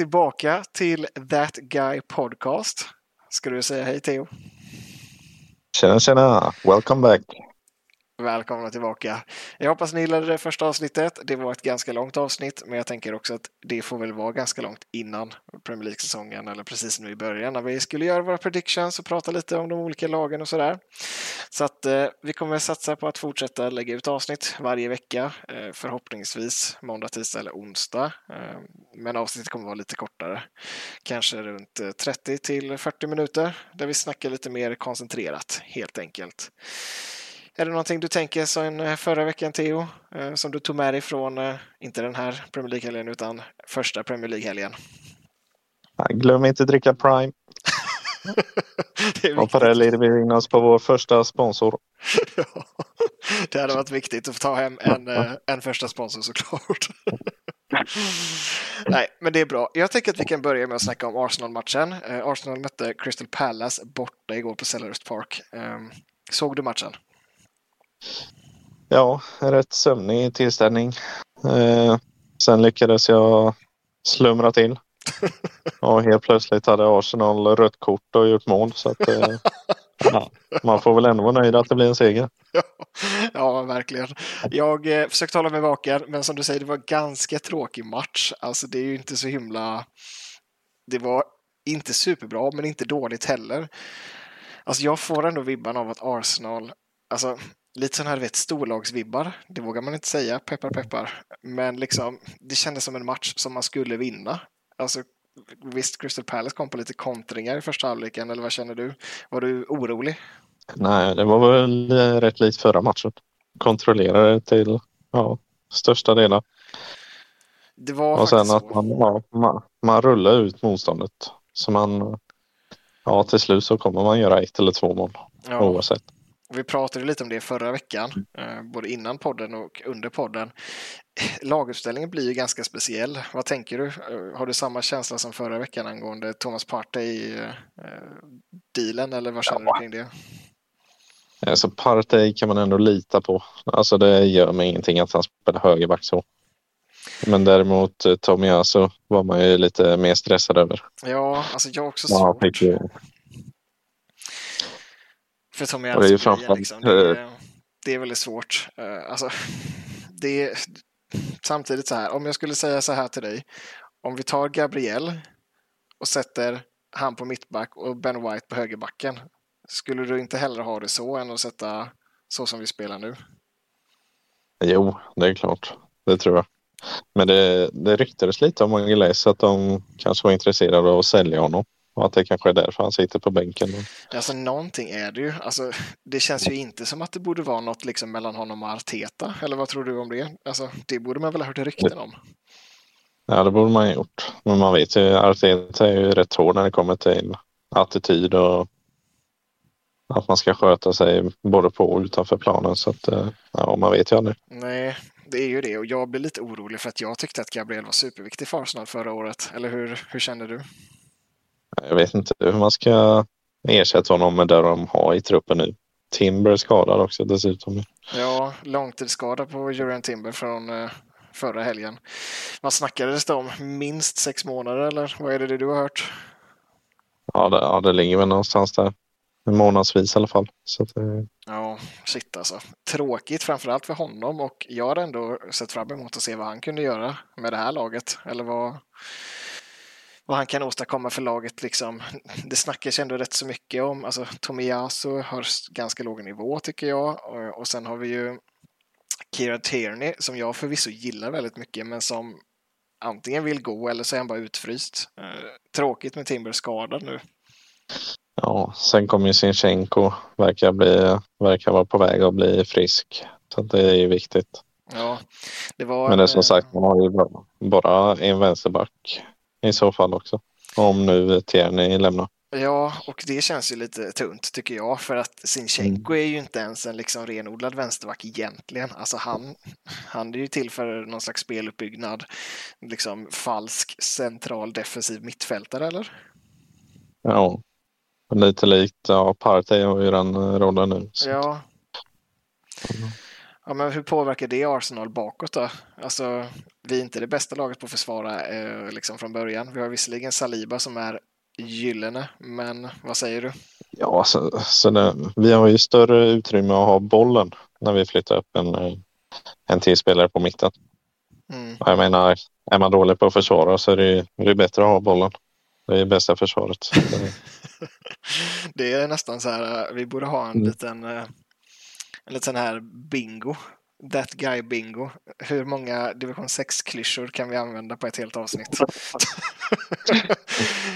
tillbaka till That Guy Podcast. Ska du säga hej Theo? Tjena, tjena! Welcome back! Välkomna tillbaka. Jag hoppas ni gillade det första avsnittet. Det var ett ganska långt avsnitt, men jag tänker också att det får väl vara ganska långt innan Premier League-säsongen eller precis nu i början när vi skulle göra våra predictions och prata lite om de olika lagen och sådär. Så att eh, vi kommer satsa på att fortsätta lägga ut avsnitt varje vecka, eh, förhoppningsvis måndag, tisdag eller onsdag. Eh, men avsnittet kommer vara lite kortare, kanske runt eh, 30 till 40 minuter där vi snackar lite mer koncentrerat helt enkelt. Är det någonting du tänker som eh, förra veckan, Theo, eh, som du tog med dig från, eh, inte den här Premier League-helgen, utan första Premier League-helgen? Glöm inte att dricka Prime. och på det leder vi in oss på vår första sponsor. ja, det hade varit viktigt att få ta hem en, en första sponsor såklart. Nej, men det är bra. Jag tänker att vi kan börja med att snacka om Arsenal-matchen. Arsenal mötte Crystal Palace borta igår på Selhurst Park. Ehm, såg du matchen? Ja, rätt sömnig tillställning. Eh, sen lyckades jag slumra till. Och helt plötsligt hade Arsenal rött kort och gjort mål. Så att, eh, ja, man får väl ändå vara nöjd att det blir en seger. Ja, ja verkligen. Jag eh, försökte hålla mig vaken, men som du säger, det var ganska tråkig match. Alltså det är ju inte så himla... Det var inte superbra, men inte dåligt heller. Alltså jag får ändå vibban av att Arsenal, alltså lite sådana här vet, storlagsvibbar. Det vågar man inte säga, peppar peppar. Men liksom, det kändes som en match som man skulle vinna. Alltså, visst, Crystal Palace kom på lite kontringar i första halvleken, eller vad känner du? Var du orolig? Nej, det var väl rätt likt förra matchen. Kontrollerade till ja, största delen. Det var och sen att man, ja, man, man rullar ut motståndet. Så man, ja, till slut så kommer man göra ett eller två mål ja. oavsett. Vi pratade lite om det förra veckan, eh, både innan podden och under podden. Laguppställningen blir ju ganska speciell. Vad tänker du? Eh, har du samma känsla som förra veckan angående Thomas Partey-dealen eh, eller vad känner ja. du kring det? Alltså Partey kan man ändå lita på. Alltså det gör mig ingenting att han spelar högerback så. Men däremot Tomiasu var man ju lite mer stressad över. Ja, alltså jag också svårt. Ja, för Tommy det är, framförallt... liksom. det, är, det är väldigt svårt. Uh, alltså, det samtidigt så här, om jag skulle säga så här till dig. Om vi tar Gabriel och sätter han på mittback och Ben White på högerbacken. Skulle du inte hellre ha det så än att sätta så som vi spelar nu? Jo, det är klart. Det tror jag. Men det, det ryktades lite om Angeles att de kanske var intresserade av att sälja honom. Och att det kanske är därför han sitter på bänken. Alltså någonting är det ju. Alltså, det känns ju inte som att det borde vara något liksom mellan honom och Arteta. Eller vad tror du om det? Alltså, det borde man väl ha hört rykten om? Ja, det borde man ha gjort. Men man vet ju, Arteta är ju rätt hård när det kommer till attityd och att man ska sköta sig både på och utanför planen. Så att, eh, ja, man vet ju aldrig. Nej, det är ju det. Och jag blir lite orolig för att jag tyckte att Gabriel var superviktig för Arsenal förra året. Eller hur, hur känner du? Jag vet inte hur man ska ersätta honom med det de har i truppen nu. Timber är skadad också dessutom. Ja, långtidsskada på Jurian Timber från uh, förra helgen. Vad snackades det om? Minst sex månader eller vad är det du har hört? Ja, det, ja, det ligger väl någonstans där. Månadsvis i alla fall. Så att, uh... Ja, shit alltså. Tråkigt framförallt för honom och jag har ändå sett fram emot att se vad han kunde göra med det här laget. Eller vad, vad han kan åstadkomma för laget. Liksom. Det snackas ändå rätt så mycket om, alltså Tomiyasu har ganska låg nivå tycker jag och, och sen har vi ju Kira Tierney som jag förvisso gillar väldigt mycket men som antingen vill gå eller så är han bara utfryst. Eh, tråkigt med Timber skadad nu. Ja, sen kommer ju Sinchenko, verkar, bli, verkar vara på väg att bli frisk. Så det är ju viktigt. Ja, det var Men det är som sagt, man har ju bara en vänsterback i så fall också. Om nu Tierney lämnar. Ja, och det känns ju lite tunt tycker jag för att Sinchenko mm. är ju inte ens en liksom renodlad vänsterback egentligen. Alltså han, han är ju till för någon slags speluppbyggnad, liksom falsk central defensiv mittfältare eller? Ja, lite likt, ja Partey har ju den rollen nu. Så. Ja. Ja, men hur påverkar det Arsenal bakåt då? Alltså, vi är inte det bästa laget på att försvara eh, liksom från början. Vi har visserligen Saliba som är gyllene, men vad säger du? Ja, så, så det, vi har ju större utrymme att ha bollen när vi flyttar upp en, eh, en till spelare på mitten. Mm. Jag menar, är man dålig på att försvara så är det, det är bättre att ha bollen. Det är bästa försvaret. det är nästan så här, eh, vi borde ha en Mm. liten, eh, en liten här bingo. That guy bingo. Hur många division 6-klyschor kan vi använda på ett helt avsnitt?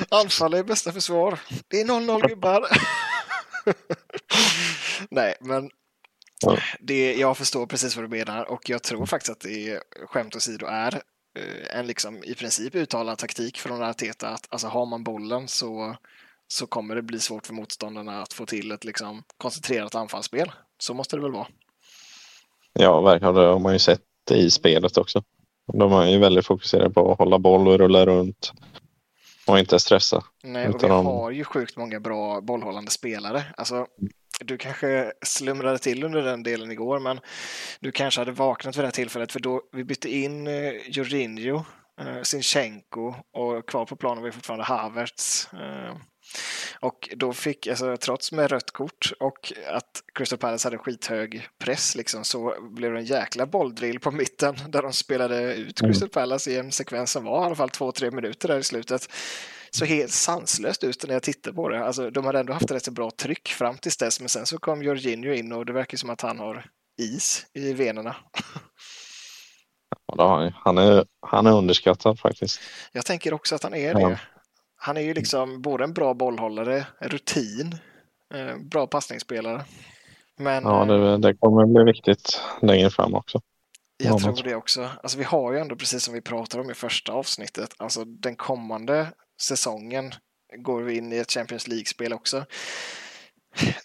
Anfall är bästa försvar. Det är 0-0 gubbar. Nej, men det, jag förstår precis vad du menar och jag tror faktiskt att det skämt åsido är eh, en liksom i princip uttalad taktik från Arteta att alltså har man bollen så, så kommer det bli svårt för motståndarna att få till ett liksom koncentrerat anfallsspel. Så måste det väl vara. Ja, verkligen. Det har man ju sett i spelet också. De är ju väldigt fokuserade på att hålla boll och rulla runt och inte stressa. Nej, och vi de- har ju sjukt många bra bollhållande spelare. Alltså, du kanske slumrade till under den delen igår, men du kanske hade vaknat vid det här tillfället, för då vi bytte in eh, Jorginho, eh, Sinchenko och kvar på planen var fortfarande Havertz. Eh, och då fick, alltså, trots med rött kort och att Crystal Palace hade skithög press liksom, så blev det en jäkla bolldrill på mitten där de spelade ut Mm. Crystal Palace i en sekvens som var i alla fall två-tre minuter där i slutet. Så helt sanslöst ut när jag tittade på det. Alltså, de hade ändå haft rätt bra tryck fram tills dess, men sen så kom Jorginho in och det verkar som att han har is i venerna. Och då har han, han, är, han är underskattad faktiskt. Jag tänker också att han är Ja. Det. Han är ju liksom både en bra bollhållare, rutin, eh, bra passningsspelare. Men Ja, eh, det, det kommer bli viktigt längre fram också. jag ja, tror det också. Alltså vi har ju ändå, precis som vi pratade om i första avsnittet, alltså den kommande säsongen går vi in i ett Champions League-spel också.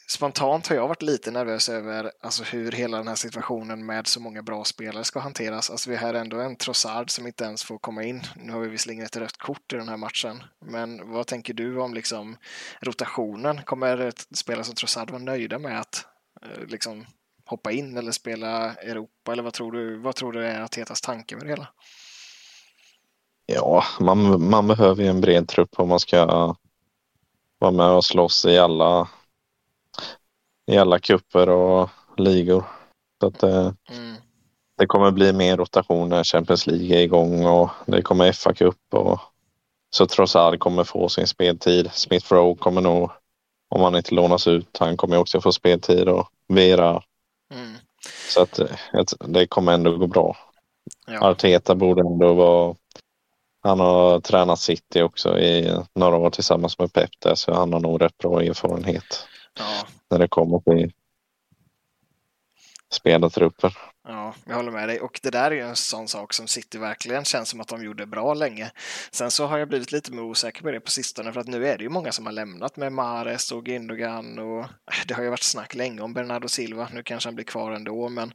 Spontant har jag varit lite nervös över alltså, hur hela den här situationen med så många bra spelare ska hanteras. Alltså, vi har ändå en Trossard som inte ens får komma in. Nu har vi visserligen ett rött kort i den här matchen, men vad tänker du om liksom, rotationen? Kommer spelare som Trossard vara nöjda med att eh, liksom, hoppa in eller spela Europa? Eller vad tror du, vad tror du är Atetas tanke med det hela? Ja, man, man behöver ju en bred trupp om man ska vara med och slåss i alla, i alla kupper och ligor. Så att, eh, Mm. det kommer bli mer rotation när Champions League är igång och det kommer FA-cup och så Trossard kommer få sin speltid. Smith Rowe kommer nog, om han inte lånas ut, han kommer också få speltid och Vera. Mm. Så att eh, det kommer ändå gå bra. Ja. Arteta borde ändå vara... Han har tränat City också i några år tillsammans med Pep där, så han har nog rätt bra erfarenhet Ja, när det kommer till spelartrupper. Ja, jag håller med dig. Och det där är ju en sån sak som City verkligen känns som att de gjorde bra länge. Sen så har jag blivit lite mer osäker på det på sistone för att nu är det ju många som har lämnat med Mares och Gündogan och det har ju varit snack länge om Bernardo Silva. Nu kanske han blir kvar ändå, men,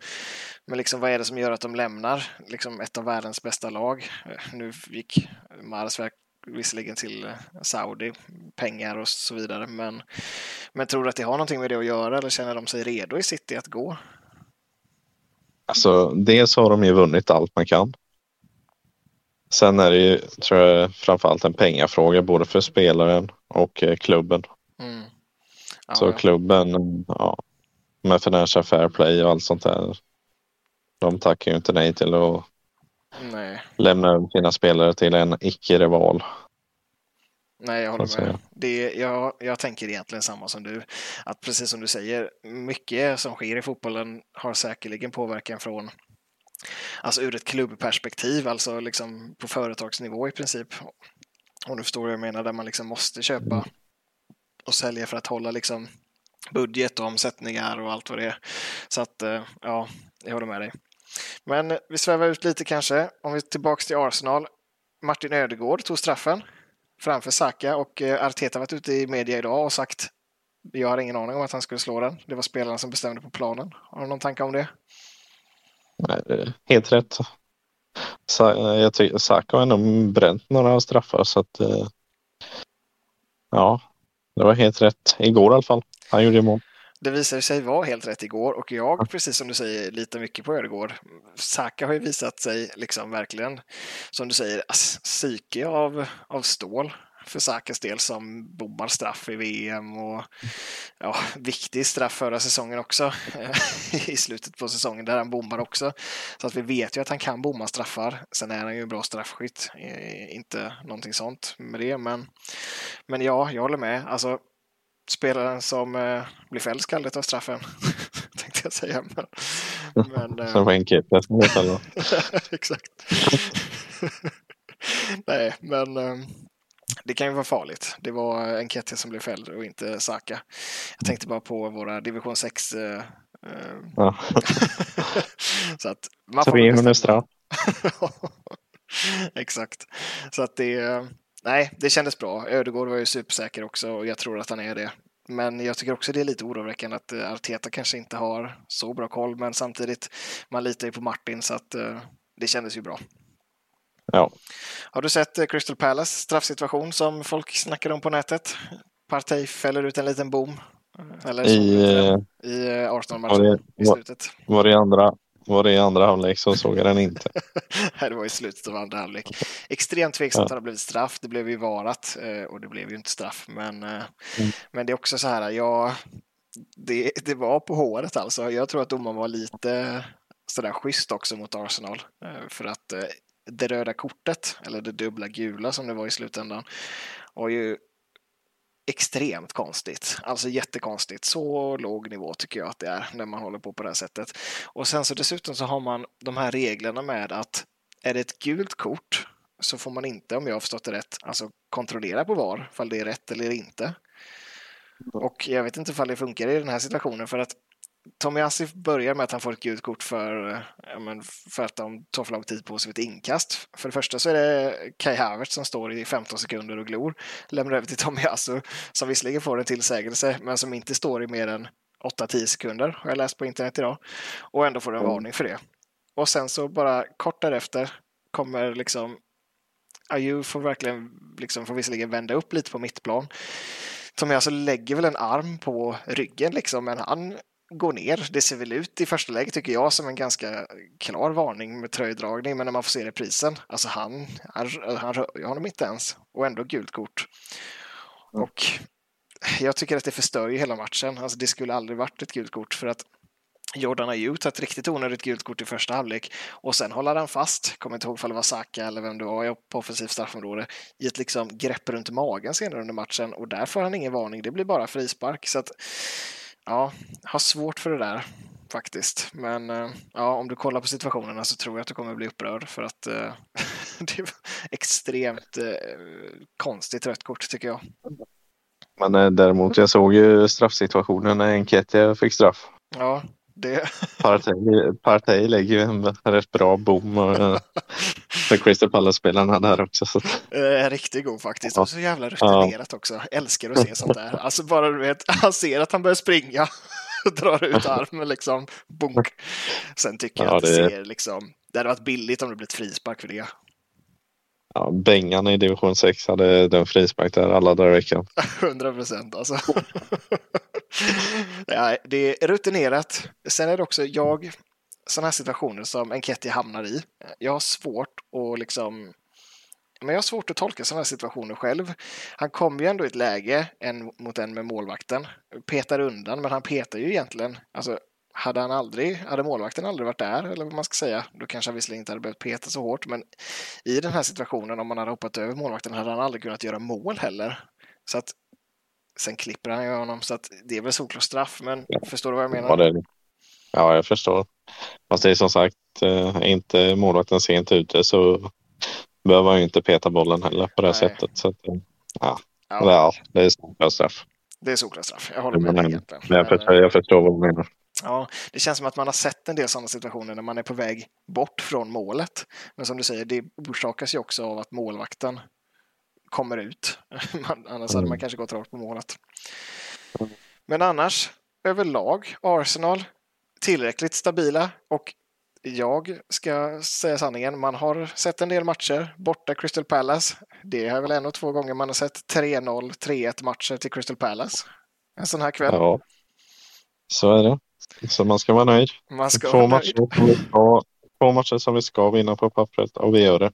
men liksom vad är det som gör att de lämnar liksom ett av världens bästa lag? Nu gick Mares verk- visserligen till Saudi, pengar och så vidare, men, men tror du att det har någonting med det att göra eller känner de sig redo i City att gå? Alltså, dels har de ju vunnit allt man kan. Sen är det ju, tror jag, framförallt en pengafråga både för spelaren och eh, klubben. Mm. Ja, Så ja. klubben, ja, med Financial Fair Play och allt sånt där. De tackar ju inte nej till att Nej, lämna över sina spelare till en icke-rival. nej, jag håller med. Det, jag, jag tänker egentligen samma som du. Att precis som du säger, mycket som sker i fotbollen har säkerligen påverkan från Alltså ur ett klubbperspektiv, alltså liksom på företagsnivå i princip. Om du förstår vad jag menar, där man liksom måste köpa och sälja för att hålla liksom budget och omsättningar och allt vad det är. Så att, eh, ja, jag håller med dig. Men vi svävar ut lite kanske. Om vi är tillbaka till Arsenal. Martin Ödegård tog straffen framför Saka och eh, Arteta varit ute i media idag och sagt jag har ingen aning om att han skulle slå den. Det var spelarna som bestämde på planen. Har du någon tanke om det? Nej, det är Helt rätt. Eh, jag tycker Saka har ändå bränt några straffar så att eh, ja, det var helt rätt. Igår i alla fall. Han gjorde mål det visade sig vara helt rätt igår och jag, precis som du säger, litar mycket på Ödegård. Saka har ju visat sig liksom verkligen, som du säger, psyke av, av stål för Sakas del som bommar straff i VM och ja, viktig straff förra säsongen också i slutet på säsongen där han bommar också. Så att vi vet ju att han kan bomma straffar. Sen är han ju en bra straffskytt, inte någonting sånt med det, men, men ja, jag håller med. Alltså, spelaren som eh, blir fälld ska ta straffen, tänkte jag säga. Men, men, eh, som enkelt, Exakt. Nej, men eh, det kan ju vara farligt. Det var Enketia som blev fälld och inte Saka. Jag tänkte bara på våra division 6 eh, ja. så att man får nästan... straff. Exakt. Så att det, nej, det kändes bra. Ödegård var ju supersäker också och jag tror att han är det. Men jag tycker också det är lite oroväckande att eh, Arteta kanske inte har så bra koll, men samtidigt, man litar ju på Martin så att uh, det kändes ju bra. Ja. Har du sett uh, Crystal Palace straffsituation som folk snackar om på nätet? Partey fäller ut en liten bom. Eller I, i Arsenal-matchen i slutet. Var det andra var det i andra halvlek så såg jag den inte. det var i slutet av andra halvlek. Extremt tveksamt ja. att det har blivit straff. Det blev ju varat eh, och det blev ju inte straff. Men, eh, mm. men det är också så här, ja, det, det var på håret alltså. Jag tror att domaren var lite sådär schysst också mot Arsenal. Eh, för att det röda kortet, eller det dubbla gula som det var i slutändan, var ju extremt konstigt. Alltså jättekonstigt. Så låg nivå tycker jag att det är när man håller på på det här sättet. Och sen så dessutom så har man de här reglerna med att är det ett gult kort så får man inte, om jag har förstått det rätt, alltså kontrollera på VAR, ifall det är rätt eller inte. Och jag vet inte ifall det funkar i den här situationen för att Tommy Asif börjar med att han får ett gult kort för, ja, men för att de tar för lång tid på sig ett inkast. För det första så är det Kai Havertz som står i 15 sekunder och glor. Lämnar över till Tommy Asu som visserligen får en tillsägelse men som inte står i mer än 8-10 sekunder har jag läst på internet idag. Och ändå får en varning för det. Och sen så bara kort därefter kommer liksom Ayew får verkligen liksom får visserligen vända upp lite på mittplan. Tommy alltså lägger väl en arm på ryggen liksom, men han går ner. Det ser väl ut i första läget tycker jag som en ganska klar varning med tröjdragning, men när man får se reprisen, alltså han, han, han rör ju honom inte ens och ändå gult kort. Mm. Och jag tycker att det förstör ju hela matchen. Alltså det skulle aldrig varit ett gult kort för att Jordan Ayew tar ett riktigt onödigt gult kort i första halvlek och sen håller han fast, kommer inte ihåg om det var Saka eller vem det var på offensivt straffområde, i ett liksom grepp runt magen senare under matchen och där får han ingen varning, det blir bara frispark. Så att ja, har svårt för det där faktiskt. Men eh, ja, om du kollar på situationerna så tror jag att du kommer bli upprörd för att uh, det är extremt uh, konstigt rött kort tycker jag. Men uh, däremot, jag såg ju straffsituationen när Enketia fick straff. Ja, det... Partey, lägger ju en rätt bra bom för Crystal Palace-spelarna där också. Så. Eh, riktigt god faktiskt. Och så jävla rutinerat ja. också. Älskar att se sånt där. Alltså bara du vet, han ser att han börjar springa. drar ut armen liksom. Bunk. Sen tycker ja, jag att det, det ser liksom. Det hade varit billigt om det blivit frispark för det. Ja, Bengan i division 6 hade den frispark där alla dagar i veckan. 100 procent alltså. ja, det är rutinerat. Sen är det också jag, sådana här situationer som Enketti hamnar i. Jag har svårt att liksom men jag har svårt att tolka sådana här situationer själv. Han kommer ju ändå i ett läge en mot en med målvakten, petar undan, men han petar ju egentligen, alltså hade han aldrig, hade målvakten aldrig varit där, eller vad man ska säga, då kanske han visserligen inte hade behövt peta så hårt, men i den här situationen, om man hade hoppat över målvakten, hade han aldrig kunnat göra mål heller. Så att sen klipper han ju honom, så att det är väl solklar straff, men ja. förstår du vad jag menar? Ja, det, ja, jag förstår. Fast det är som sagt, eh, inte målvakten sent ute så behöver han ju inte peta bollen heller på det Nej. sättet. Så att, ja. Ja. ja, det är solklar straff. Det är solklar straff, jag håller med dig egentligen. Jag förstår, jag förstår vad du menar. Ja, det känns som att man har sett en del sådana situationer när man är på väg bort från målet. Men som du säger, det orsakas ju också av att målvakten kommer ut. annars hade man mm. kanske gått rakt på målet. Men annars, överlag, Arsenal tillräckligt stabila och jag ska säga sanningen, man har sett en del matcher borta Crystal Palace. Det är väl en och två gånger man har sett 3-0, 3-1 matcher till Crystal Palace. En sån här kväll. Ja. Så är det. Så man ska vara nöjd. Man ska två, vara matcher nöjd. vi ska, två matcher som vi ska vinna på pappret och vi gör det.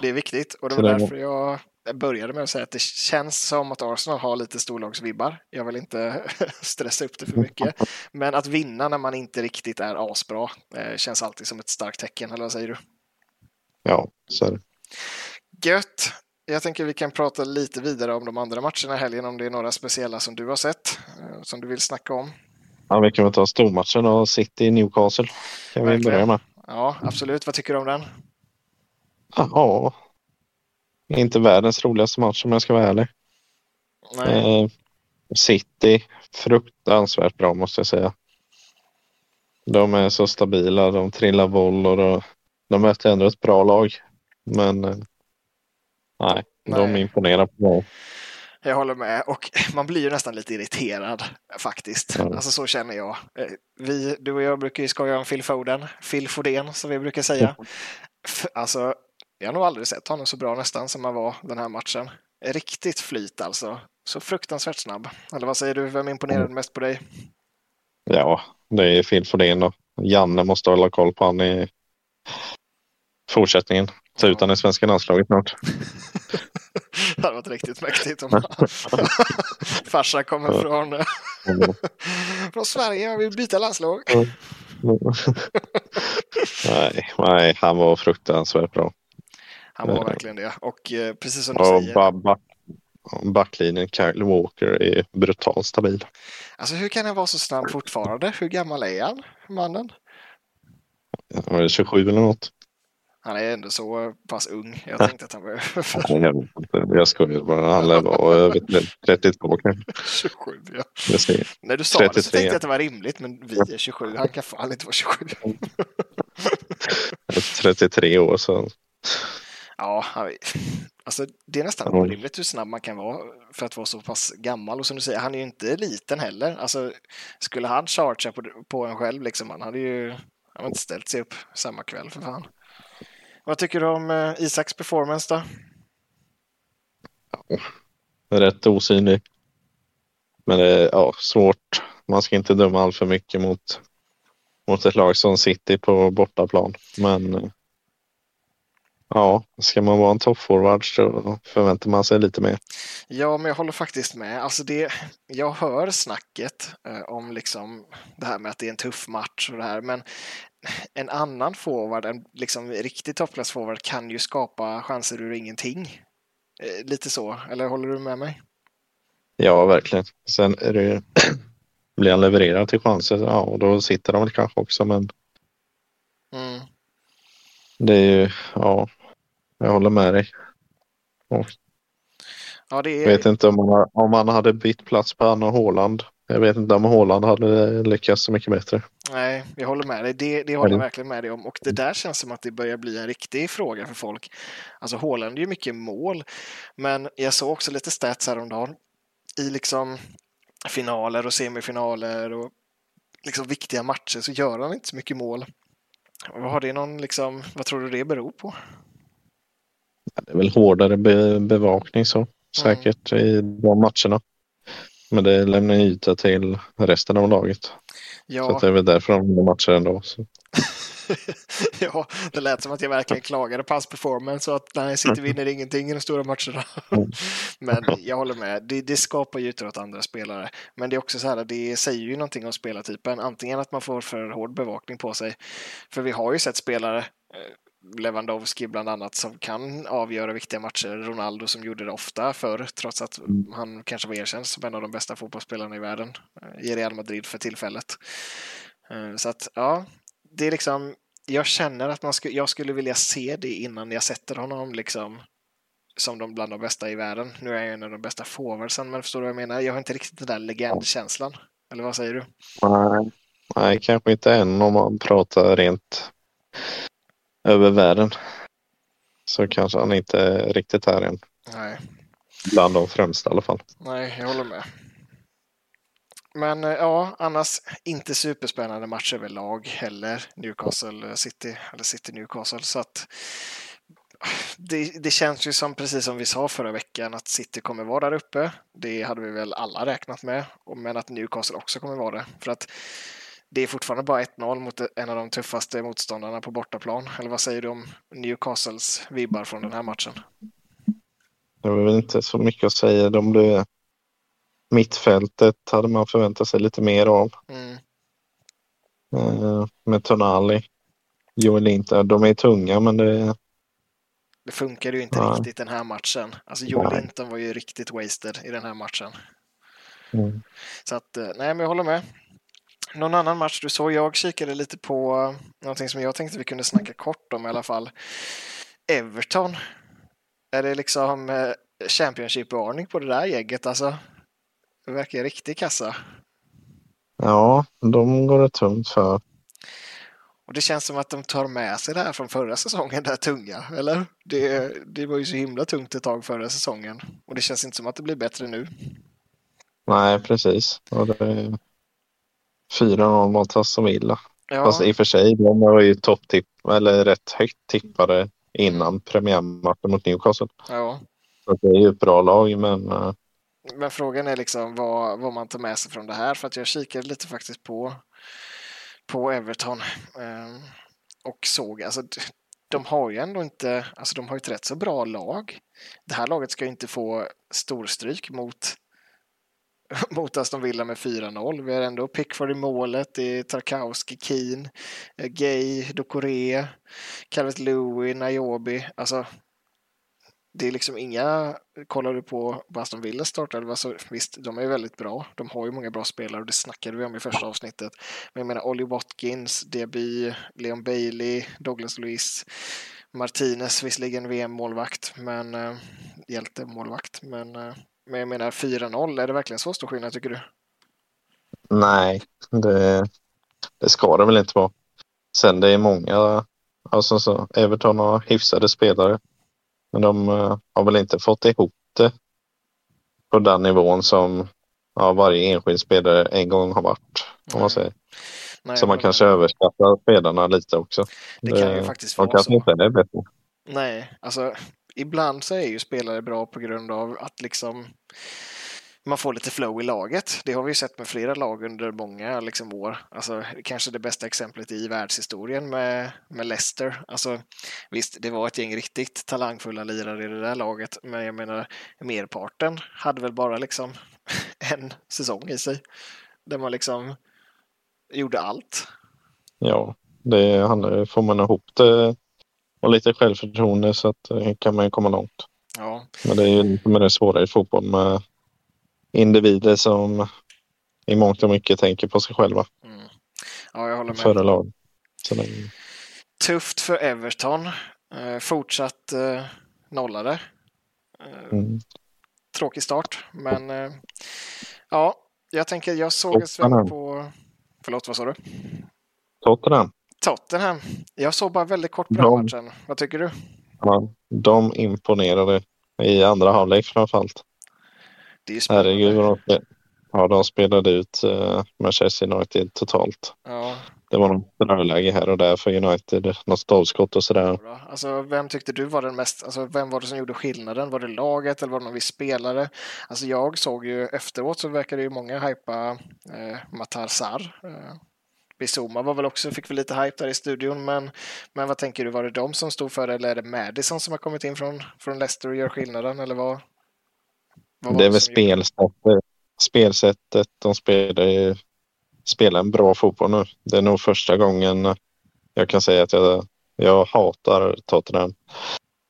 Det är viktigt och det var därför jag började med att säga att det känns som att Arsenal har lite storlagsvibbar. Jag vill inte stressa upp det för mycket. Men att vinna när man inte riktigt är asbra eh, känns alltid som ett starkt tecken, eller vad säger du? Ja, så är det. Gött! Jag tänker vi kan prata lite vidare om de andra matcherna i helgen, om det är några speciella som du har sett, eh, som du vill snacka om. Ja, vi kan väl ta stormatchen och City Newcastle. Kan vi Verkligen. börja med. Ja, absolut. Vad tycker du om den? Ja, inte världens roligaste match om jag ska vara ärlig. Nej. Eh, City, fruktansvärt bra måste jag säga. De är så stabila, de trillar boll och de möter ändå ett bra lag. Men eh, nej, de Nej. imponerar på mig. Jag håller med och man blir ju nästan lite irriterad faktiskt. Ja. Alltså så känner jag. Eh, Vi, du och jag brukar ju skoja om Phil Foden, Phil Foden som vi brukar säga. Alltså, jag har nog aldrig sett honom så bra nästan som han var den här matchen. Riktigt flyt alltså. Så fruktansvärt snabb. Eller vad säger du, vem imponerade mest på dig? Ja, det är Phil Foden då. Janne måste hålla koll på han i fortsättningen. Ta ut han i svenska landslaget snart. Det hade varit riktigt mäktigt om farsan kommer från, från Sverige och vill byta landslag. nej, nej, han var fruktansvärt bra. Han var Ja. verkligen det. Och eh, precis som du Och säger. ba- back, backlinjen, Kyle Walker, är brutalt stabil. Alltså hur kan han vara så snabb fortfarande? Hur gammal är han, mannen? Han var 27 eller något. Han är ändå så pass ung. Jag tänkte att han var över Jag, skojar bara. Han lär vara över 32 kanske. 27. Ja. Jag ser. När du sa det så 33. tänkte jag att det var rimligt, men vi är 27. Han kan fan inte vara 27. 33 år så. Ja, alltså det är nästan orimligt hur snabb man kan vara för att vara så pass gammal. Och som du säger, han är ju inte liten heller. Alltså, skulle han chargea på, på en själv, liksom, han hade ju han hade inte ställt sig upp samma kväll för fan. Vad tycker du om eh, Isaks performance då? Rätt osynlig. Men det är ja, svårt. Man ska inte döma allt för mycket mot, mot ett lag som City på bortaplan. Men eh, ja, ska man vara en toppforward så förväntar man sig lite mer. Ja, men jag håller faktiskt med. Alltså det, jag hör snacket eh, om liksom det här med att det är en tuff match och det här, men en annan forward, en liksom riktig toppklassforward kan ju skapa chanser ur ingenting. Eh, lite så, eller håller du med mig? Ja, verkligen. Sen är det blir han levererad till chanser, ja, och då sitter de väl kanske också. Men Mm. det är ju, ja, jag håller med dig. Ja, det Jag är... vet inte om man, om man hade bytt plats på Anna Håland. Jag vet inte om Håland hade lyckats så mycket bättre. Nej, jag håller med dig. Det, det håller jag verkligen med dig om. Och det där känns som att det börjar bli en riktig fråga för folk. Alltså Haaland är ju mycket mål, men jag såg också lite stats häromdagen i liksom finaler och semifinaler och liksom viktiga matcher så gör han inte så mycket mål. Har det någon liksom, vad tror du det beror på? Det är väl hårdare be, bevakning så säkert i de matcherna. Men det lämnar yta till resten av laget. Så Ja, att det är väl därför de vinner matcher ändå. Så. ja, det lät som att jag verkligen klagade på hans performance och att nej, City vinner ingenting i de stora matcherna. Mm. Men jag håller med, det, det skapar ju ytor åt andra spelare. Men det är också så här, det säger ju någonting om spelartypen. Antingen att man får för hård bevakning på sig. För vi har ju sett spelare, eh, Lewandowski bland annat, som kan avgöra viktiga matcher. Ronaldo som gjorde det ofta förr, trots att han kanske var erkänd som en av de bästa fotbollsspelarna i världen eh, i Real Madrid för tillfället. Eh, Så att, ja, det är liksom, jag känner att man skulle, jag skulle vilja se det innan jag sätter honom liksom som de bland de bästa i världen. Nu är jag ju en av de bästa forwardsen, men förstår du vad jag menar? Jag har inte riktigt den där legendkänslan. Eller vad säger du? Nej. Nej, kanske inte än om man pratar rent över världen. Så kanske han inte är riktigt här än. Nej, Bland de främsta i alla fall. nej, jag håller med. Men eh, ja, annars inte superspännande match överlag heller. Newcastle City, eller City Newcastle. Så att det, det, känns ju som precis som vi sa förra veckan att City kommer vara där uppe. Det hade vi väl alla räknat med, men att Newcastle också kommer vara det. För att det är fortfarande bara 1-0 mot en av de tuffaste motståndarna på bortaplan. Eller vad säger du om Newcastles vibbar från den här matchen? Det är väl inte så mycket att säga. De blev... Mittfältet hade man förväntat sig lite mer av. Mm. Uh, med Tonali, Joel Linton. De är tunga men det... Det funkade ju inte ja. riktigt den här matchen. Alltså Joel Linton var ju riktigt wasted i den här matchen. Mm. Så att, eh, nej men jag håller med. Någon annan match du såg? Jag kikade lite på någonting som jag tänkte vi kunde snacka kort om i alla fall. Everton. Är det liksom eh, Championship-varning på det där gänget alltså? Det verkar riktigt kassa. Ja, de går det tungt för. Och det känns som att de tar med sig det här från förra säsongen, det här tunga, eller? Det, det var ju så himla tungt ett tag förra säsongen. Och det känns inte som att det blir bättre nu. Nej, precis. Och det 4-0 mot Aston. Ja. Fast i och för sig, de var ju topptipp eller rätt högt tippade innan premiärmatchen mot Newcastle. Ja. Så det är ju ett bra lag, men... Uh... Men frågan är liksom vad, vad man tar med sig från det här. För att jag kikade lite faktiskt på, på Everton um, och såg, alltså de har ju ändå inte, alltså de har ju ett rätt så bra lag. Det här laget ska ju inte få storstryk mot mot Aston Villa med 4-0. Vi har ändå Pickford i målet, det är Tarkowski, Keane, eh, Gay, Dokore, Calvert Lewin, Nayobi. Alltså, det är liksom inga, kollar du på Aston Villas startelva så alltså, visst, de är väldigt bra. De har ju många bra spelare och det snackade vi om i första avsnittet. Men jag menar Olly Watkins, Diaby, Leon Bailey, Douglas Lewis, Martinez, visserligen VM-målvakt, men eh, hjältemålvakt, men eh, men jag menar 4-0, är det verkligen så stor skillnad tycker du? Nej, det, det ska det väl inte vara. Sen det är många, alltså så, Everton har hyfsade spelare. Men de uh, har väl inte fått ihop det på den nivån som ja, varje enskild spelare en gång har varit. Om man säger. Nej, så man kanske överskattar spelarna lite också. Det kan ju faktiskt vara så. De kanske inte är bättre. Nej, alltså ibland så är ju spelare bra på grund av att liksom man får lite flow i laget. Det har vi ju sett med flera lag under många liksom, år. Alltså, kanske det bästa exemplet i världshistorien med, med Leicester. Alltså, visst, det var ett gäng riktigt talangfulla lirare i det där laget, men jag menar merparten hade väl bara liksom en säsong i sig där man liksom gjorde allt. Ja, det handlar, får man ihop det och lite självförtroende så att, eh, kan man ju komma långt. Ja. Men det är ju med det svåra i fotboll med individer som i mångt och mycket tänker på sig själva. Mm. Ja, jag håller med. Före lag. Det... Tufft för Everton. Eh, fortsatt eh, nollade. Eh, mm. Tråkig start, men eh, ja, jag tänker jag såg en sväng på... Förlåt, vad sa du? Tottenham. Tottenham. Jag såg bara väldigt kort på den matchen. Vad tycker du? Ja, de imponerade i andra halvlek framförallt. Det är spännande. Herregud, de, ja, de spelade ut uh, Manchester United totalt. Ja. Det var något dröjläge här och där för United, något stolpskott och sådär. Alltså, vem tyckte du var den mest, alltså, vem var det som gjorde skillnaden? Var det laget eller var det någon viss spelare? Alltså, jag såg ju efteråt så verkade ju många hypa eh, Matar Sarr. Eh, Bizuma var väl också, fick väl lite hype där i studion, men, men vad tänker du, var det de som stod för det eller är det Madison som har kommit in från, från Leicester och gör skillnaden eller vad? vad det är väl spelsättet, spelsättet, de spelar, spelar en bra fotboll nu. Det är nog första gången jag kan säga att jag, jag hatar Tottenham.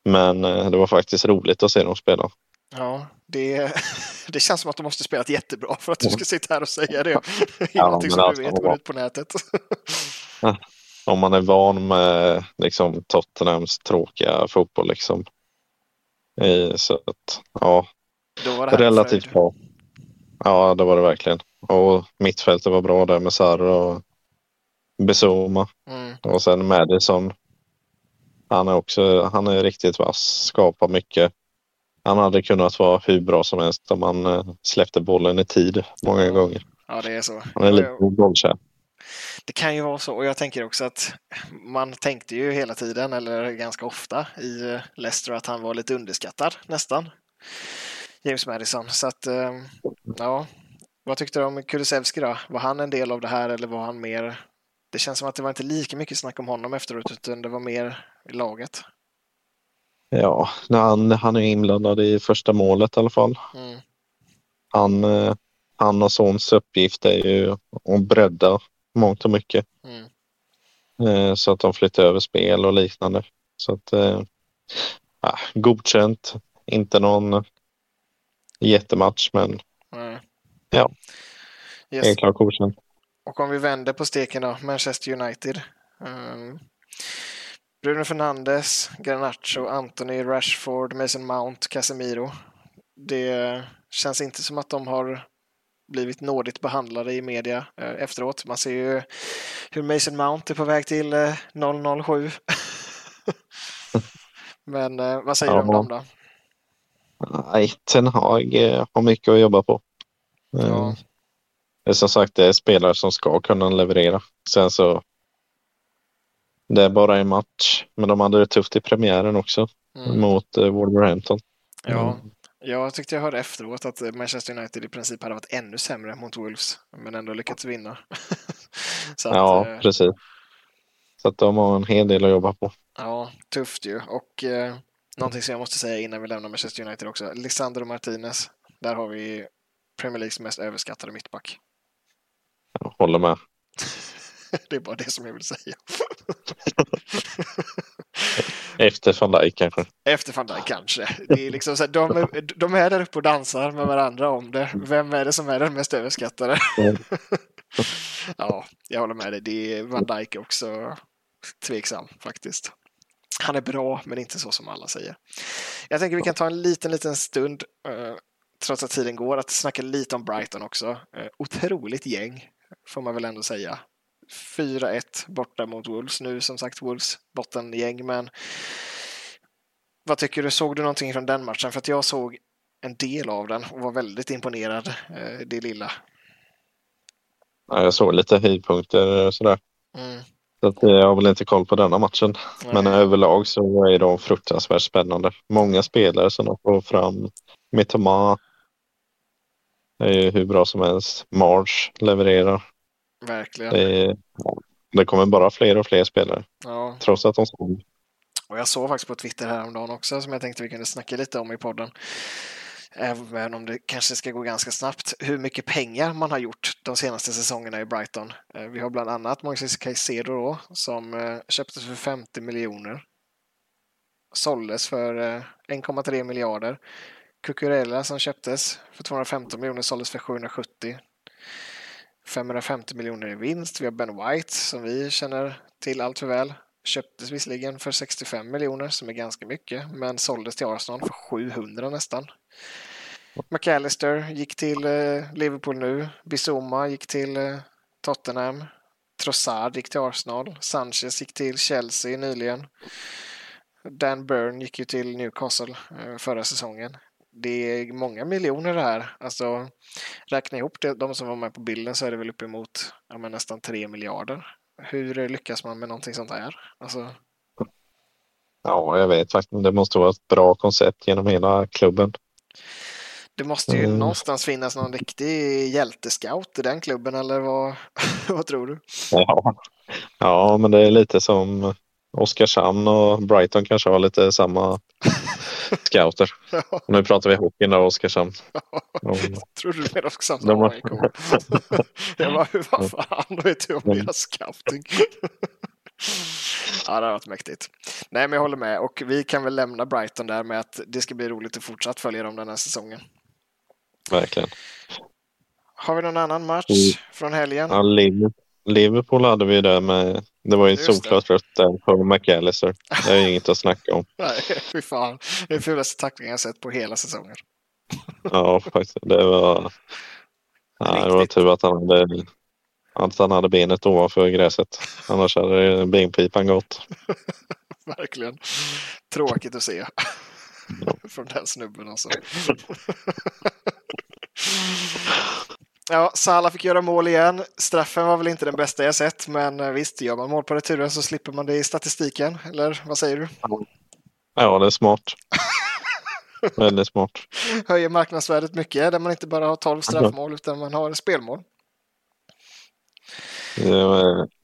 Men eh, det var faktiskt roligt att se dem spela. Ja, det, det känns som att de måste spelat jättebra för att du ska sitta här och säga det. ja, någonting som alltså, du vet går ut på nätet. Om man är van med liksom, Tottenhams tråkiga fotboll liksom. Så att, ja. relativt bra. Ja, det var det verkligen. Och mittfältet var bra där med Sarr och Besoma. Mm. Och sen Madison. Han är också, han är riktigt vass, skapar mycket. Han hade kunnat vara hur bra som helst om han eh, släppte bollen i tid många gånger. Ja, det är så. Han är lite bollkär. Det kan ju vara så och jag tänker också att man tänkte ju hela tiden, eller ganska ofta i eh, Leicester att han var lite underskattad nästan. James Madison. Så att, eh, ja. Vad tyckte du om Kulusevski då? Var han en del av det här eller var han mer... Det känns som att det var inte lika mycket snack om honom efteråt utan det var mer i laget. Ja, han, han är inblandad i första målet i alla fall. Mm. Han, eh, han och Sons uppgift är ju att bredda mångt och mycket. Mm. Eh, så att de flyttar över spel och liknande. Så att ja, godkänt. Inte någon jättematch men Nej. ja, Yes. helt klart godkänt. Och om vi vänder på steken då, Manchester United. Um, Bruno Fernandes, Garnacho, Anthony, Rashford, Mason Mount, Casemiro. Det känns inte som att de har blivit nådigt behandlade i media eh, efteråt. Man ser ju hur Mason Mount är på väg till eh, 007. Men eh, vad säger Ja. du om dem då? Nej, Ten Hag eh, har mycket att jobba på. Eh, Ja. Det är som sagt det är spelare som ska kunna leverera. Sen så det är bara en match, men de hade det tufft i premiären också Mm. mot eh, Wolverhampton. Ja, jag tyckte jag hörde efteråt att eh, Manchester United i princip hade varit ännu sämre mot Wolves, men ändå lyckats vinna. Så att, ja, eh, precis. Så att de har en hel del att jobba på. ja, tufft ju. Och eh, någonting som jag måste säga innan vi lämnar Manchester United också, Lisandro Martinez. Där har vi Premier Leagues mest överskattade mittback. Jag håller med. det är bara det som jag vill säga. Efter van Dijk kanske. Efter van Dijk kanske. Det är liksom så här, de, är, de är där uppe och dansar med varandra om det. Vem är det som är den mest överskattade? Ja, jag håller med dig. Det är Van Dijk också tveksam faktiskt. Han är bra, men inte så som alla säger. Jag tänker vi kan ta en liten, liten stund, eh, trots att tiden går, att snacka lite om Brighton också. Eh, otroligt gäng, får man väl ändå säga. 4-1 borta mot Wolves. Nu som sagt Wolves bottengäng, men vad tycker du? Såg du någonting från den matchen? För att jag såg en del av den och var väldigt imponerad, eh, det lilla. Ja, jag såg lite höjdpunkter och sådär. Mm. Så att eh, jag har väl inte koll på denna matchen. Men Nej. överlag så är de fruktansvärt spännande. Många spelare som de får fram. Mitoma är ju hur bra som helst. March levererar. Verkligen. Det, det kommer bara fler och fler spelare. Ja. Trots att de såg. Och jag såg faktiskt på Twitter häromdagen också som jag tänkte vi kunde snacka lite om i podden. Även om det kanske ska gå ganska snabbt. Hur mycket pengar man har gjort de senaste säsongerna i Brighton. Eh, Vi har bland annat Moises Caicedo då, som eh, köptes för 50 miljoner. Såldes för eh, 1,3 miljarder. Cucurella som köptes för 215 miljoner såldes för 770. 550 miljoner i vinst. Vi har Ben White som vi känner till allt för väl. Köptes visserligen för 65 miljoner som är ganska mycket men såldes till Arsenal för 700 nästan. McAllister gick till eh, Liverpool nu. Bissoma gick till eh, Tottenham. Trossard gick till Arsenal. Sanchez gick till Chelsea nyligen. Dan Byrne gick ju till Newcastle eh, förra säsongen. Det är många miljoner det här. Alltså, räkna ihop det, de som var med på bilden så är det väl uppemot ja, men nästan 3 miljarder. Hur lyckas man med någonting sånt här? Alltså, Ja, jag vet faktiskt. Det måste vara ett bra koncept genom hela klubben. det måste ju Mm. någonstans finnas någon riktig hjältescout i den klubben eller vad, vad tror du? Ja. ja, men det är lite som Oskarshamn och Brighton kanske har lite samma scouter. Ja, Nu pratar vi hockey då, Oskarshamn. Och, tror du också som De AIK? Jag bara, vad fan vet du om deras scouting? Ja, det har varit mäktigt. Nej, men jag håller med och vi kan väl lämna Brighton där med att det ska bli roligt att fortsatt följa dem den här säsongen. verkligen. Har vi någon annan match Mm. från helgen? Ja, Liv- Liverpool hade vi där med. Det var ju det. solklart rött där på McAllister. Det är ju inget att snacka om. Nej, fy fan. Det är den fulaste tacklingen jag sett på hela säsongen. Ja, faktiskt. Det var, ja, det var tur att han hade, att han hade benet ovanför gräset. Annars hade benpipan gått. Verkligen. Tråkigt att se. Från den snubben alltså. Ja, Salah fick göra mål igen. Straffen var väl inte den bästa jag sett, men eh, visst, gör man mål på returen så slipper man det i statistiken. Eller vad säger du? Ja, det är smart. Väldigt smart. Höjer marknadsvärdet mycket, där man inte bara har 12 straffmål utan man har spelmål.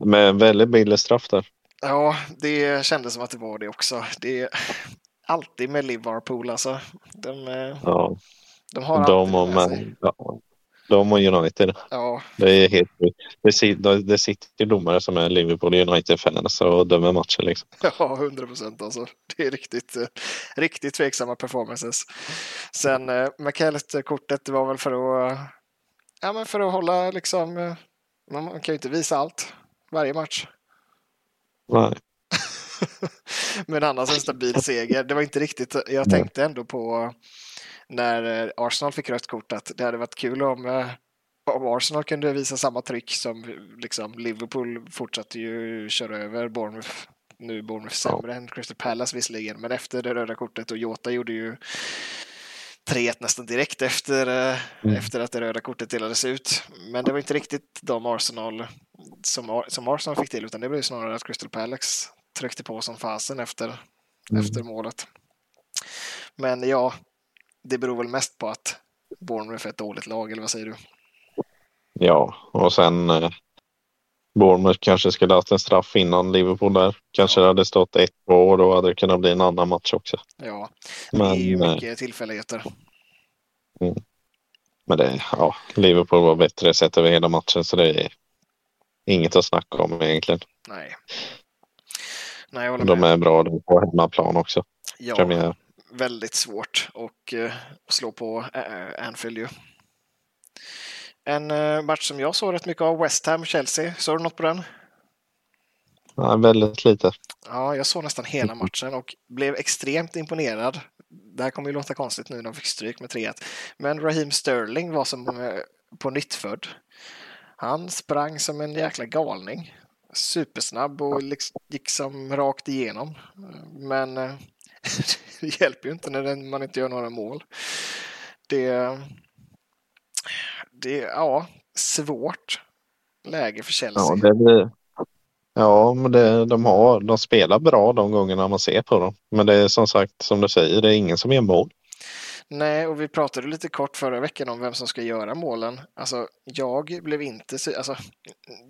Med väldigt billig straff där. Ja, det kändes som att det var det också. Det är alltid med Liverpool alltså. De, eh, Ja, de har de alltid med sig. ja, de och United. Ja, Det är helt det, sitter, det sitter domare som är Liverpool United-fans och dömer matcher liksom. Ja, 100 procent alltså. Det är riktigt, eh, riktigt tveksamma performances. Sen eh, McAllister-kortet, det var väl för att, ja, men för att hålla liksom, eh, man man kan ju inte visa allt varje match. Nej. Men annars en stabil seger. Det var inte riktigt, jag tänkte ändå på när eh, Arsenal fick rött kort att det hade varit kul om, eh, om Arsenal kunde visa samma tryck som liksom Liverpool fortsatte ju köra över Bournemouth. Nu Bournemouth Ja. sämre än Crystal Palace visserligen, men efter det röda kortet och Jota gjorde ju 3-1 nästan direkt efter, eh, Mm. efter att det röda kortet delades ut. Men det var inte riktigt de Arsenal som, som Arsenal fick till, utan det blev snarare att Crystal Palace tryckte på som fasen efter, Mm. efter målet. Men ja, det beror väl mest på att Bournemouth är ett dåligt lag, eller vad säger du? Ja, och sen eh, Bournemouth kanske skulle haft en straff innan Liverpool där. Kanske det hade stått 1-2 och då hade det kunnat bli en annan match också. Ja, det är ju eh, mycket tillfälligheter. men det, ja, Liverpool var bättre sett över hela matchen så det är inget att snacka om egentligen. Nej. Nej, jag håller De med. är bra på hemmaplan också. Ja, Premiär. Väldigt svårt och eh, att slå på uh, Anfield ju. En eh, match som jag såg rätt mycket av, West Ham-Chelsea. Såg du något på den? Ja, väldigt lite. Ja, jag såg nästan hela matchen och blev extremt imponerad. Det här kommer ju låta konstigt nu när de fick stryk med 3-1. Men Raheem Sterling var som eh, på nyttfödd. Han sprang som en jäkla galning. Supersnabb och liksom, gick som rakt igenom. Men eh, det hjälper ju inte när man inte gör några mål. Det, det ja, svårt läge för Chelsea. Ja, det blir... ja men det, de, har, de spelar bra de gångerna man ser på dem. Men det är som sagt, som du säger, det är ingen som gör mål. Nej, och vi pratade lite kort förra veckan om vem som ska göra målen. Alltså, jag blev inte så... Alltså,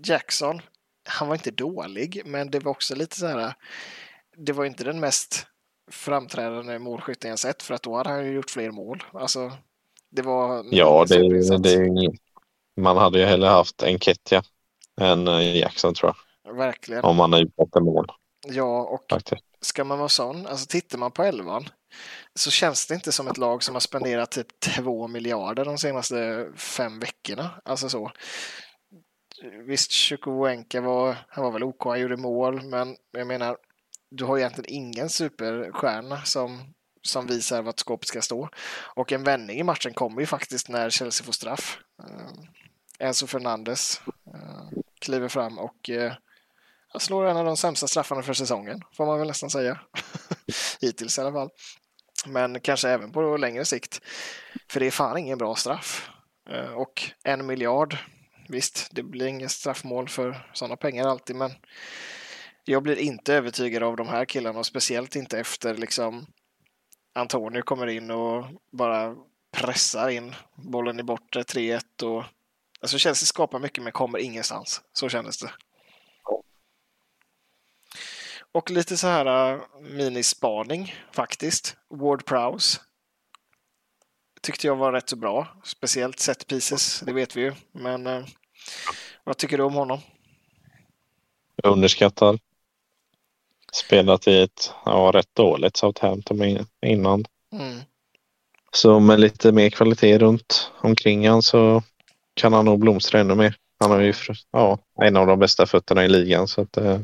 Jackson, han var inte dålig, men det var också lite så här... Det var inte den mest framträdande målskytten jag sett, för att då hade han ju gjort fler mål. Alltså, det var... Ja, det, det. Man hade ju hellre haft en Ketja än eh, Jackson tror jag. Verkligen. Om man är ute efter mål Ja, och faktiskt. ska man vara sån, alltså tittar man på elvan så känns det inte som ett lag som har spenderat typ två miljarder de senaste fem veckorna. Alltså så. Visst, Chukwuenka var, han var väl OK, han gjorde mål, men jag menar, du har egentligen ingen superstjärna som, som visar vart skåpet ska stå. Och en vändning i matchen kommer ju faktiskt när Chelsea får straff. Uh, Enzo Fernandes uh, kliver fram och uh, slår en av de sämsta straffarna för säsongen, får man väl nästan säga. Hittills i alla fall. Men kanske även på längre sikt. För det är fan ingen bra straff. Och en miljard, visst, det blir inget straffmål för sådana pengar alltid, men jag blir inte övertygad av de här killarna och speciellt inte efter liksom Antonio kommer in och bara pressar in bollen i bortre 3-1 och alltså Chelsea skapar mycket men kommer ingenstans. Så kändes det. Och lite så här uh, minispaning faktiskt. Ward Prowse tyckte jag var rätt så bra. Speciellt set pieces, det vet vi ju. Men uh, vad tycker du om honom? Underskattad. Spelat i ett ja, rätt dåligt Southampton in- innan. Mm. Så med lite mer kvalitet runt omkring han så kan han nog blomstra ännu mer. Han har ju ja, en av de bästa fötterna i ligan. Så att, eh,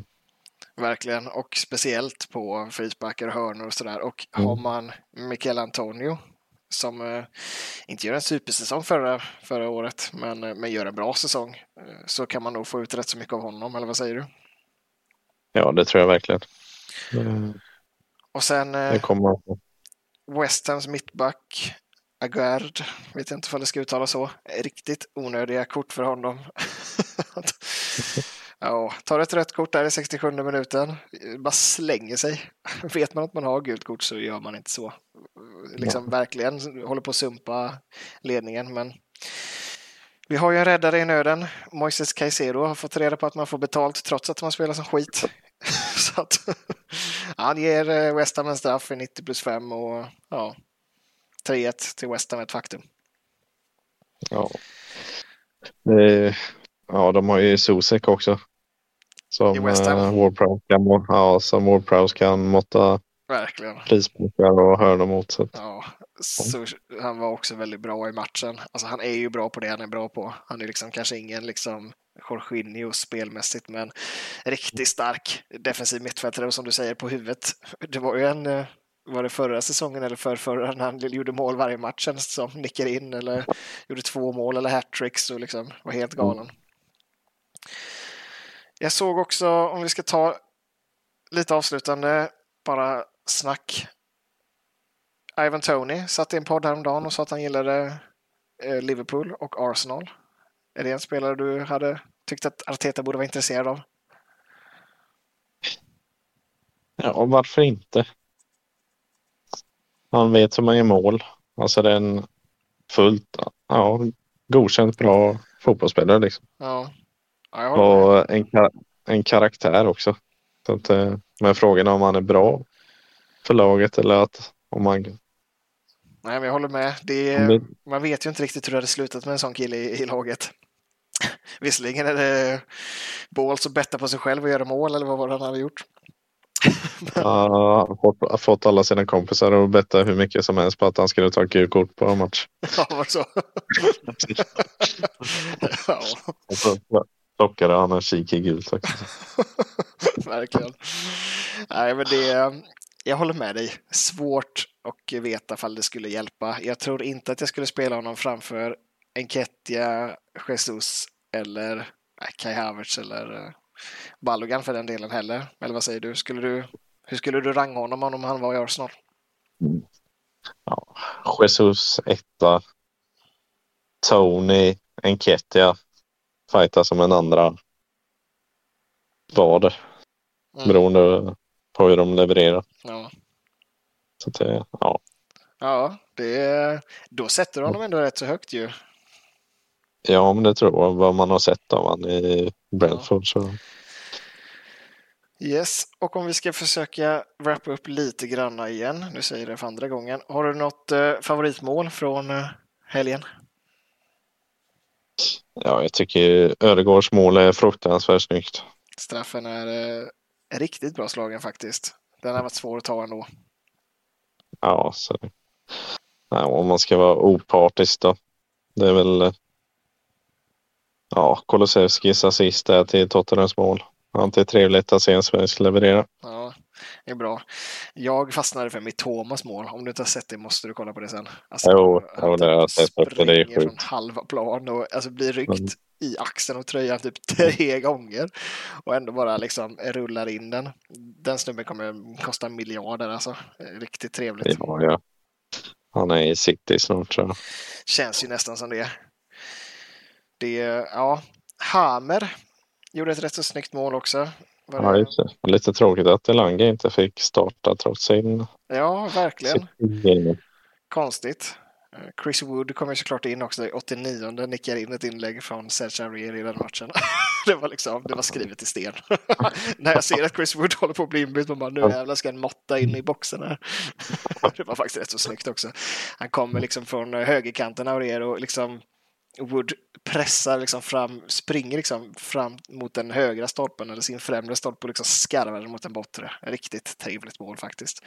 Verkligen, och speciellt på frisparkar och hörnor och sådär. Och Mm. har man Michael Antonio som eh, inte gör en supersäsong förra, förra året, men, eh, men gör en bra säsong, eh, så kan man nog få ut rätt så mycket av honom, eller vad säger du? Ja, det tror jag verkligen. Eh, Och sen Det eh, kommer West Hams mittback Aguerd, vet jag inte om det ska uttala så. Riktigt onödiga kort för honom. ja, tar ett rött kort där i 67 minuten, bara slänger sig. Vet man att man har gult kort så gör man inte så. Liksom ja. verkligen håller på att sumpa ledningen, men vi har ju en räddare i nöden. Moises Caicedo har fått reda på att man får betalt trots att man spelar som skit. så att, han ger eh, West Ham en straff i 90 plus 5 och ja, 3-1 till West Ham ett faktum. Ja. Det, ja, de har ju Susek också. Som uh, Ward-Prowse kan, ja, som Ward kan måtta Verkligen. och hörnor mot. Så. Ja, så han var också väldigt bra i matchen. Alltså han är ju bra på det han är bra på. Han är liksom kanske ingen liksom Jorginho spelmässigt, men riktigt stark defensiv mittfältare och som du säger på huvudet. Det var ju en, eh, var det förra säsongen eller för förra när han gjorde mål varje match som nickade in eller gjorde två mål eller hattricks och liksom var helt galen. Jag såg också, om vi ska ta lite avslutande, bara snack. Ivan Tony satt i en podd häromdagen och sa att han gillade eh, Liverpool och Arsenal. Är det en spelare du hade tyckt att Arteta borde vara intresserad av? Ja, varför inte? Han vet hur man gör mål. Alltså det är en fullt ja, godkänt bra fotbollsspelare. Liksom. Ja. ja och en, en karaktär också. Så att, eh, men frågan är om han är bra för laget eller att om man... Nej, men jag håller med. Det är, man vet ju inte riktigt hur det hade slutat med en sån kille i, i laget. Visserligen är det Balls att betta på sig själv och göra mål eller vad var det han hade gjort? Ja, han har fått alla sina kompisar att betta hur mycket som helst på att han skulle ta gult på en match. Ja, var så? ja. Och så plockade han en kik i gult också. Verkligen. Nej, men det, jag håller med dig. Svårt att veta ifall det skulle hjälpa. Jag tror inte att jag skulle spela honom framför Enketia, Jesus eller Kai Havertz eller uh, Balogan för den delen heller. Eller vad säger du? Skulle du hur skulle du ranga honom om han var i Arsenal? Ja, Jesus etta. Tony, Enketia fightar som en andra vad. Mm. Beroende på hur de levererar. Ja. Så det, ja. Ja, det, då sätter du honom ändå rätt så högt ju. Ja, men det tror jag. Vad man har sett av honom i Brentford. Ja. Så. Yes, och om vi ska försöka wrappa upp lite granna igen, nu säger jag det för andra gången. Har du något eh, favoritmål från eh, helgen? Ja, jag tycker Ödegårds mål är fruktansvärt snyggt. Straffen är eh, riktigt bra slagen faktiskt. Den har varit svår att ta ändå. Ja, så. Ja, om man ska vara opartisk då. Det är väl ja, Kolosevskis assist där till Tottenhams mål. Alltid trevligt att se en svensk leverera. Ja, är bra. Jag fastnade för mitt Thomas mål. Om du inte har sett det måste du kolla på det sen. Alltså, jo, jo det har jag sett. Det är sjukt. från halva plan och alltså, blir ryckt mm. i axeln och tröjan typ tre gånger och ändå bara liksom rullar in den. Den snubben kommer kosta miljarder alltså. Riktigt trevligt. Ja, ja. Han är i city snart tror jag. Känns ju nästan som det. Det, ja, Hamer Gjorde ett rätt så snyggt mål också. Ja, just det. Lite tråkigt att Elanga inte fick starta trots sin... Ja, verkligen. Sin Konstigt. Eh, Chris Wood kommer såklart in också i 89 nickar in ett inlägg från Serge Aurier i den matchen. det, var liksom, det var skrivet i sten. När jag ser att Chris Wood håller på att bli inbytt, man bara nu jävlar ska en måtta in i boxen här. det var faktiskt rätt så snyggt också. Han kommer liksom från högerkanten Aurier och liksom Wood pressar liksom fram, springer liksom fram mot den högra stolpen eller sin främre stolpe och liksom skarvar mot den bortre. Riktigt trevligt mål faktiskt.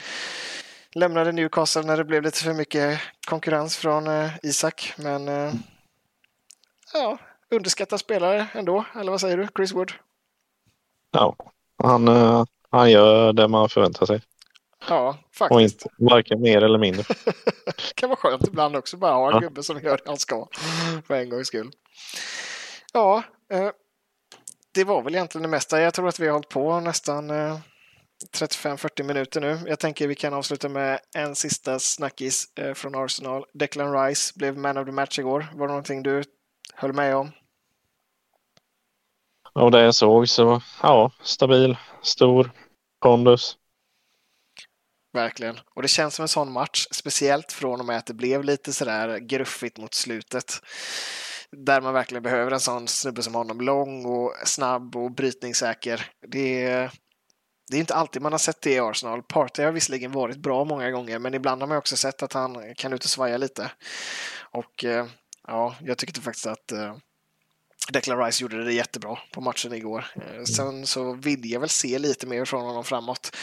Lämnade Newcastle när det blev lite för mycket konkurrens från eh, Isak, men eh, ja, underskattad spelare ändå, eller vad säger du, Chris Wood? Ja, han, eh, han gör det man förväntar sig. Ja, faktiskt. Och inte, varken mer eller mindre. det kan vara skönt ibland också bara ha en ja. gubbe som gör det han ska. För en gångs skull. Ja, eh, det var väl egentligen det mesta. Jag tror att vi har hållit på nästan eh, 35-40 minuter nu. Jag tänker vi kan avsluta med en sista snackis eh, från Arsenal. Declan Rice blev man of the match igår. Var det någonting du höll med om? Och det jag såg så, ja, stabil, stor, pondus. Verkligen. Och det känns som en sån match, speciellt från och med att det blev lite sådär gruffigt mot slutet. Där man verkligen behöver en sån snubbe som honom. Lång och snabb och brytningssäker. Det är, det är inte alltid man har sett det i Arsenal. Partey har visserligen varit bra många gånger, men ibland har man också sett att han kan ut och svaja lite. Och eh, ja, jag tyckte faktiskt att eh, Declan Rice gjorde det jättebra på matchen igår. Eh, sen så vill jag väl se lite mer från honom framåt.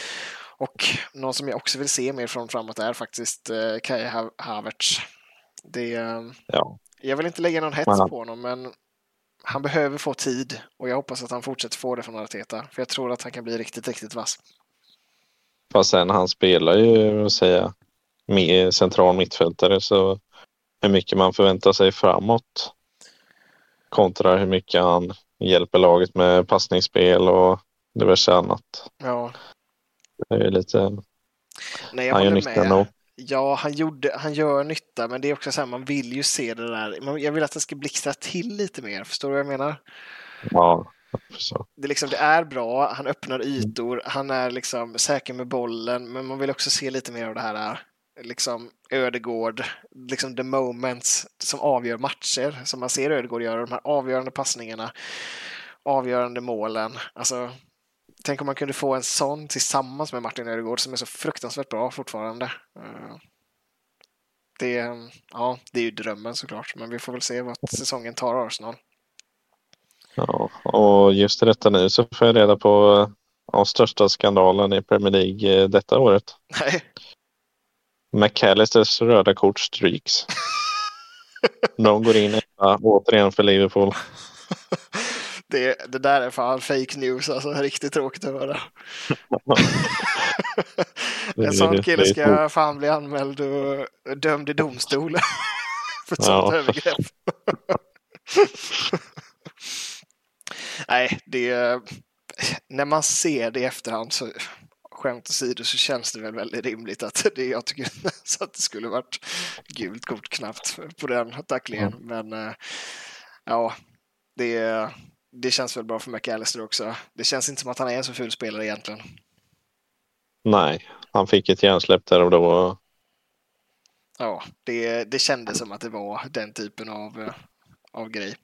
Och någon som jag också vill se mer från framåt är faktiskt eh, Kai Havertz. Det, ja. Jag vill inte lägga någon hets på honom, men han behöver få tid och jag hoppas att han fortsätter få det från Arteta. För jag tror att han kan bli riktigt, riktigt vass. Fast sen han spelar ju, säga, med central mittfältare så hur mycket man förväntar sig framåt kontra hur mycket han hjälper laget med passningsspel och diverse annat. Ja. Det är lite... Nej, han håller med. Nog. Ja, han, gjorde, han gör nytta, men det är också så här, man vill ju se det där. Jag vill att det ska blixtra till lite mer. Förstår du vad jag menar? Ja, det, liksom, det är bra, han öppnar ytor, han är liksom säker med bollen, men man vill också se lite mer av det här liksom Ödegård, liksom the moments som avgör matcher, som man ser Ödegård göra, de här avgörande passningarna, avgörande målen. Alltså, tänk om man kunde få en sån tillsammans med Martin Ödegård som är så fruktansvärt bra fortfarande. Eh, det, ja, det är ju drömmen såklart, men vi får väl se vad säsongen tar Arsenal. Ja, och just i detta nu så får jag reda på ja, största skandalen i Premier League eh, detta året. Nej. McAllisters röda kort stryks. De går in återigen för Liverpool. Det, det där är fan fake news, alltså riktigt tråkigt att höra. en sån kille ska fan bli anmäld och dömd i domstol för ett ja. sånt övergrepp. Nej, det när man ser det i efterhand så skämt åsido så känns det väl väldigt rimligt att det jag tycker så att det skulle varit gult kort knappt på den tacklingen. Mm. Men äh, ja, det, det känns väl bra för McAllister också. Det känns inte som att han är en så ful spelare egentligen. Nej, han fick ett hjärnsläpp där och då. Ja, det, det kändes som att det var den typen av, eh, av grej.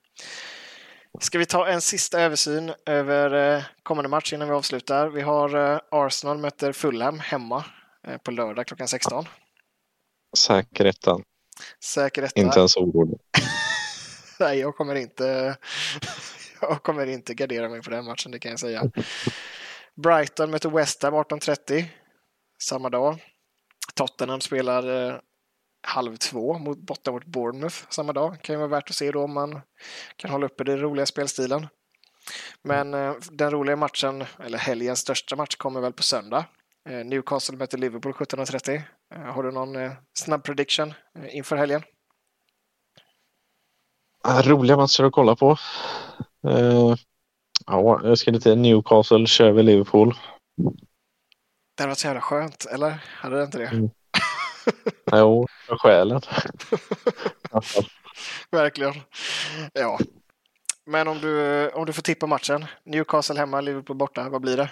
Ska vi ta en sista översyn över eh, kommande match innan vi avslutar? Vi har eh, Arsenal möter Fulham hemma på lördag klockan 16. Säker ettan. Säker etta. Inte ens orolig. Nej, jag kommer inte. jag kommer inte gardera mig på den matchen, det kan jag säga. Brighton möter West Ham 18.30 samma dag. Tottenham spelar eh, halv två mot, borta mot Bournemouth samma dag. Kan ju vara värt att se då om man kan hålla uppe den roliga spelstilen. Men eh, den roliga matchen, eller helgens största match, kommer väl på söndag. Eh, Newcastle möter Liverpool 17.30. Eh, har du någon eh, snabb prediction eh, inför helgen? Ah, roliga matcher att kolla på. Uh, ja, jag skulle till Newcastle kör vi Liverpool. Det hade varit så jävla skönt, eller? Hade det inte det? Mm. jo, för själen. Verkligen. Ja. Men om du, om du får tippa matchen. Newcastle hemma, Liverpool borta. Vad blir det?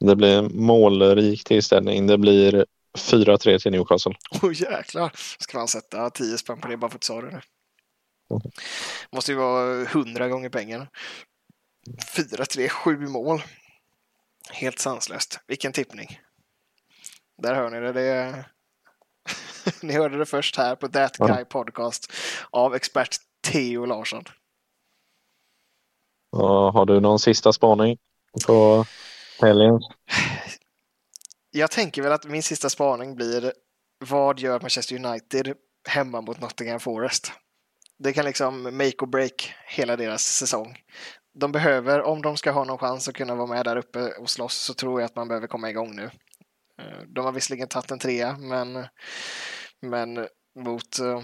Det blir målrik tillställning. Det blir 4-3 till Newcastle. Åh oh, jäklar. Ska man sätta 10 spänn på det bara för att du sa det nu? Måste ju vara 100 gånger pengarna. 4-3, 7 mål. Helt sanslöst. Vilken tippning. Där hör ni det. det är... ni hörde det först här på That Guy Podcast av expert Theo Larsson. Och har du någon sista spaning på helgen? Jag tänker väl att min sista spaning blir vad gör Manchester United hemma mot Nottingham Forest? Det kan liksom make or break hela deras säsong. De behöver, om de ska ha någon chans att kunna vara med där uppe och slåss, så tror jag att man behöver komma igång nu. Eh, de har visserligen tagit en trea, men, men mot uh,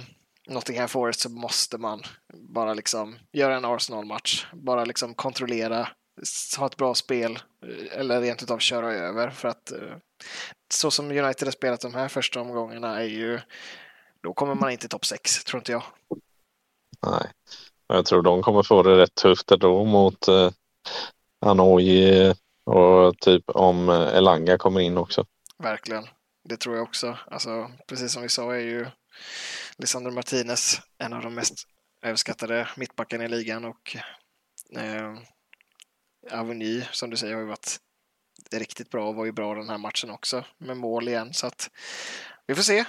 Nottingham Forest så måste man bara liksom göra en Arsenal-match. Bara liksom kontrollera ha ett bra spel eh, eller rent utav köra över för att så som United har spelat de här första omgångarna är ju då kommer man inte topp 6, tror inte jag. Nej, jag tror de kommer få det rätt tufft då mot eh, Hanoi och typ om Elanga kommer in också. Verkligen, det tror jag också. Alltså, precis som vi sa är ju Lisandro Martinez en av de mest överskattade mittbackarna i ligan och eh, Aveny, som du säger, har ju varit riktigt bra och var ju bra den här matchen också med mål igen. Så att vi får se.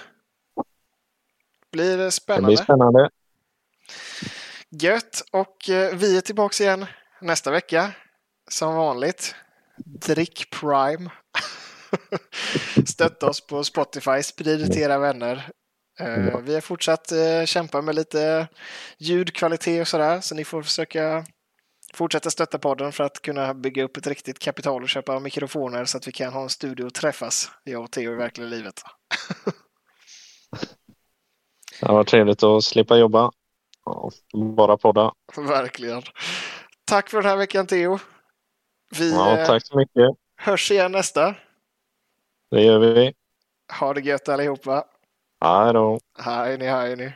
Blir spännande. Det blir spännande. Gött och eh, vi är tillbaka igen nästa vecka som vanligt. Drick Prime. Stötta oss på Spotify, sprid till era vänner. Uh, vi har fortsatt uh, kämpa med lite ljudkvalitet och sådär, så ni får försöka fortsätta stötta podden för att kunna bygga upp ett riktigt kapital och köpa mikrofoner så att vi kan ha en studio och träffas, jag och Theo i verkliga livet. det var trevligt att slippa jobba. Bara podda. Verkligen. Tack för den här veckan Theo. Vi ja, tack så mycket. hörs igen nästa. Det gör vi. Ha det gött allihopa. Hej då. Hej ni, hej ni.